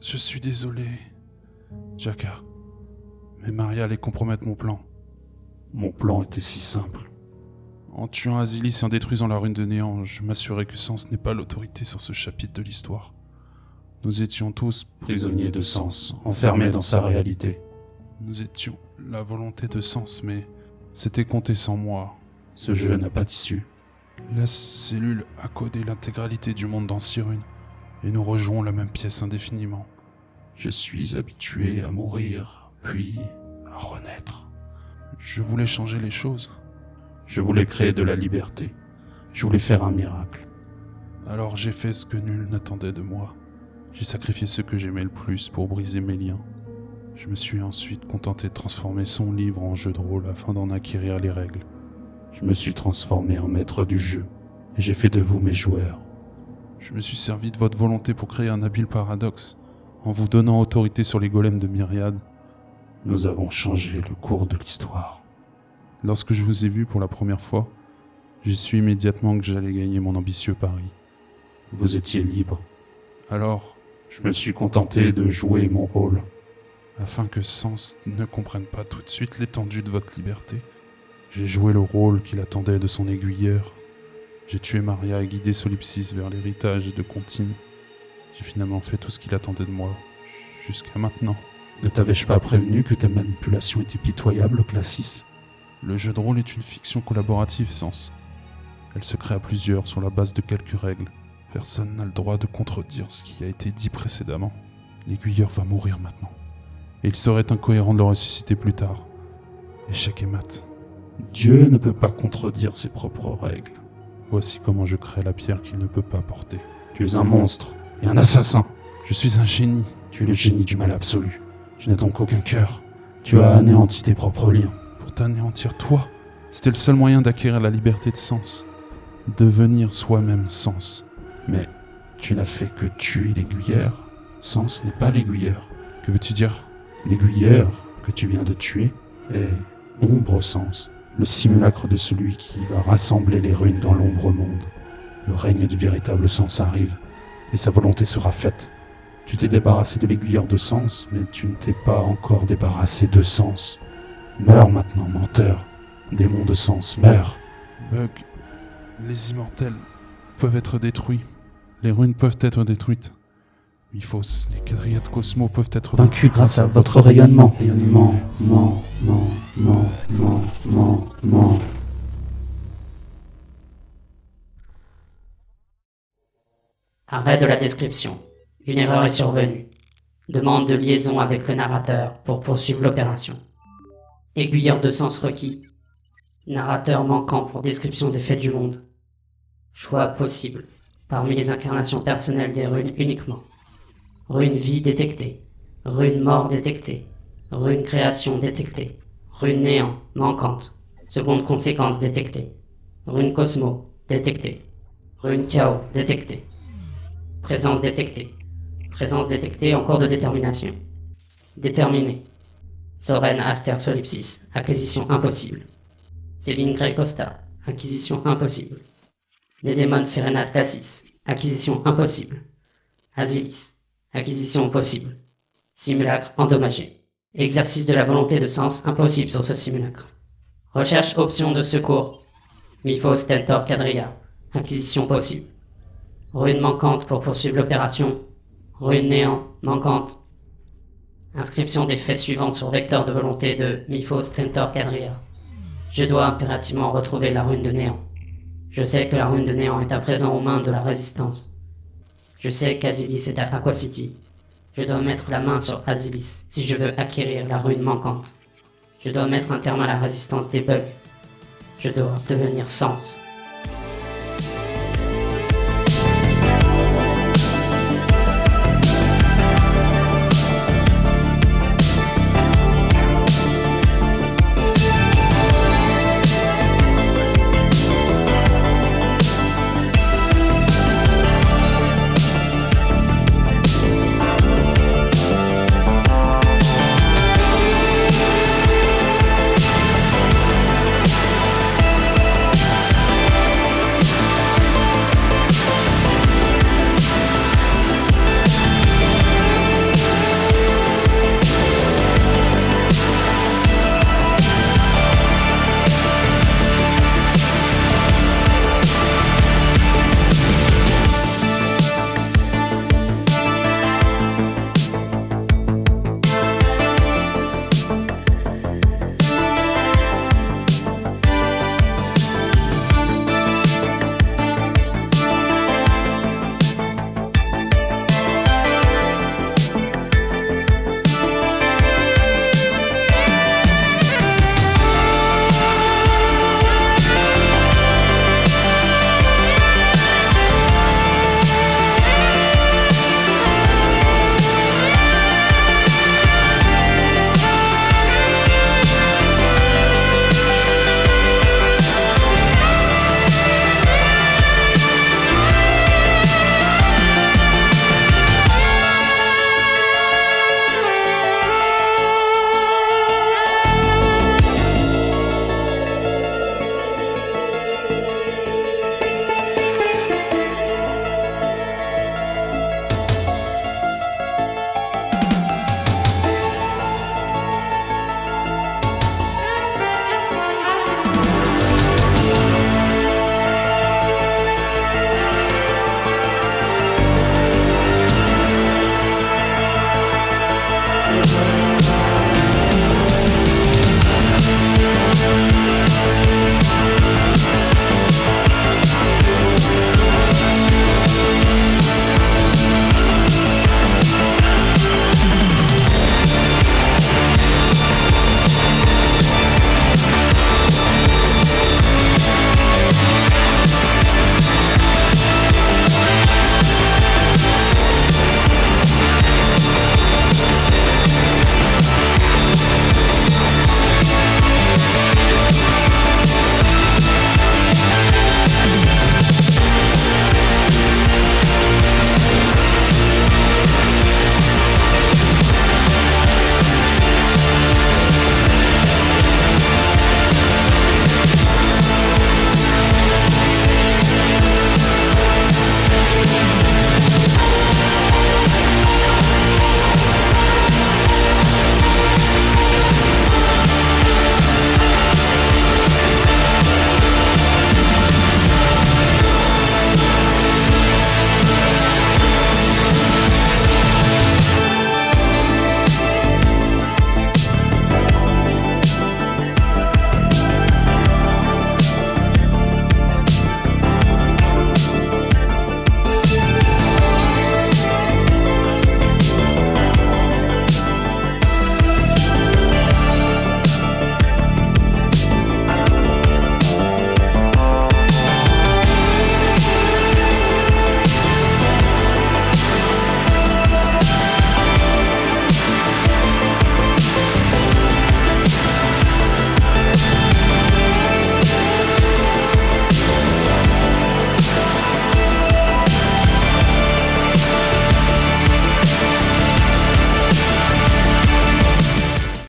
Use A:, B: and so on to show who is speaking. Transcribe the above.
A: Je suis désolé, Jaka. Mais Maria allait compromettre mon plan.
B: Mon plan était si simple.
A: En tuant Azilis et en détruisant la rune de néant, je m'assurais que Sens n'est pas l'autorité sur ce chapitre de l'histoire. Nous étions tous
B: Prisonnier de sens, enfermé dans sa réalité.
A: Nous étions la volonté de Sens, mais c'était compté sans moi.
B: Ce jeu n'a pas d'issue.
A: La cellule a codé l'intégralité du monde dans Cyrune, et nous rejouons la même pièce indéfiniment.
B: Je suis habitué à mourir, puis à renaître.
A: Je voulais changer les choses.
B: Je voulais créer de la liberté. Je voulais faire un miracle.
A: Alors j'ai fait ce que nul n'attendait de moi. J'ai sacrifié ce que j'aimais le plus pour briser mes liens. Je me suis ensuite contenté de transformer son livre en jeu de rôle afin d'en acquérir les règles.
B: Je me suis transformé en maître du jeu, et j'ai fait de vous mes joueurs.
A: Je me suis servi de votre volonté pour créer un habile paradoxe, en vous donnant autorité sur les golems de Myriade.
B: Nous avons changé le cours de l'histoire.
A: Lorsque je vous ai vu pour la première fois, j'ai su immédiatement que j'allais gagner mon ambitieux pari.
B: Vous étiez libre.
A: Alors,
B: Je me suis contenté de jouer mon rôle.
A: afin que Sens ne comprenne pas tout de suite l'étendue de votre liberté, j'ai joué le rôle qu'il attendait de son aiguilleur. J'ai tué Maria et guidé Solipsis vers l'héritage de Contine. J'ai finalement fait tout ce qu'il attendait de moi, jusqu'à maintenant.
B: Ne t'avais-je pas prévenu que ta manipulation était pitoyable, Classis?
A: Le jeu de rôle est une fiction collaborative, Sens. Elle se crée à plusieurs sur la base de quelques règles. Personne n'a le droit de contredire ce qui a été dit précédemment. L'aiguilleur va mourir maintenant. Et il serait incohérent de le ressusciter plus tard. Échec et mat.
B: Dieu ne peut pas contredire ses propres règles.
A: Voici comment je crée la pierre qu'il ne peut pas porter.
B: Tu es un monstre et un assassin.
A: Je suis un génie.
B: Tu es le génie du mal absolu. Tu n'as donc aucun cœur. Tu as anéanti tes propres liens.
A: Pour t'anéantir toi, c'était le seul moyen d'acquérir la liberté de sens. Devenir soi-même sens.
B: Mais tu n'as fait que tuer l'aiguilleur. Sens n'est pas l'aiguilleur.
A: Que veux-tu dire?
B: L'aiguilleur que tu viens de tuer est Ombre Sens, le simulacre de celui qui va rassembler les runes dans l'ombre monde. Le règne du véritable sens arrive, et sa volonté sera faite. Tu t'es débarrassé de l'aiguilleur de sens, mais tu ne t'es pas encore débarrassé de sens. Meurs maintenant, menteur. Démon de sens, meurs.
A: Bug, les immortels peuvent être détruits. Les runes peuvent être détruites. Miphos, les quadrilles Cosmo peuvent être
B: Vaincu grâce à votre rayonnement. Rayonnement,
C: Arrêt de la description. Une erreur est survenue. Demande de liaison avec le narrateur pour poursuivre l'opération. Aiguilleur de sens requis. Narrateur manquant pour description des faits du monde. Choix possible. Parmi les incarnations personnelles des runes uniquement. Rune vie détectée. Rune mort détectée. Rune création détectée. Rune néant manquante. Seconde conséquence détectée. Rune cosmo détectée. Rune chaos détectée. Présence détectée. Présence détectée en cours de détermination. Déterminé. Soren Aster Solipsis. Acquisition impossible. Céline Grey Costa. Acquisition impossible. Nédémon Serenat Cassis. Acquisition impossible. Azilis. Acquisition possible. Simulacre endommagé. Exercice de la volonté de sens impossible sur ce simulacre. Recherche option de secours. Miphos Tentor Quadrilla. Acquisition possible. Rune manquante pour poursuivre l'opération. Rune néant manquante. Inscription des faits suivantes sur vecteur de volonté de Miphos Tentor Quadrilla. Je dois impérativement retrouver la rune de néant. Je sais que la rune de néant est à présent aux mains de la résistance. Je sais qu'Azilis est à Aqua City. Je dois mettre la main sur Azilis si je veux acquérir la rune manquante. Je dois mettre un terme à la résistance des bugs. Je dois devenir sens.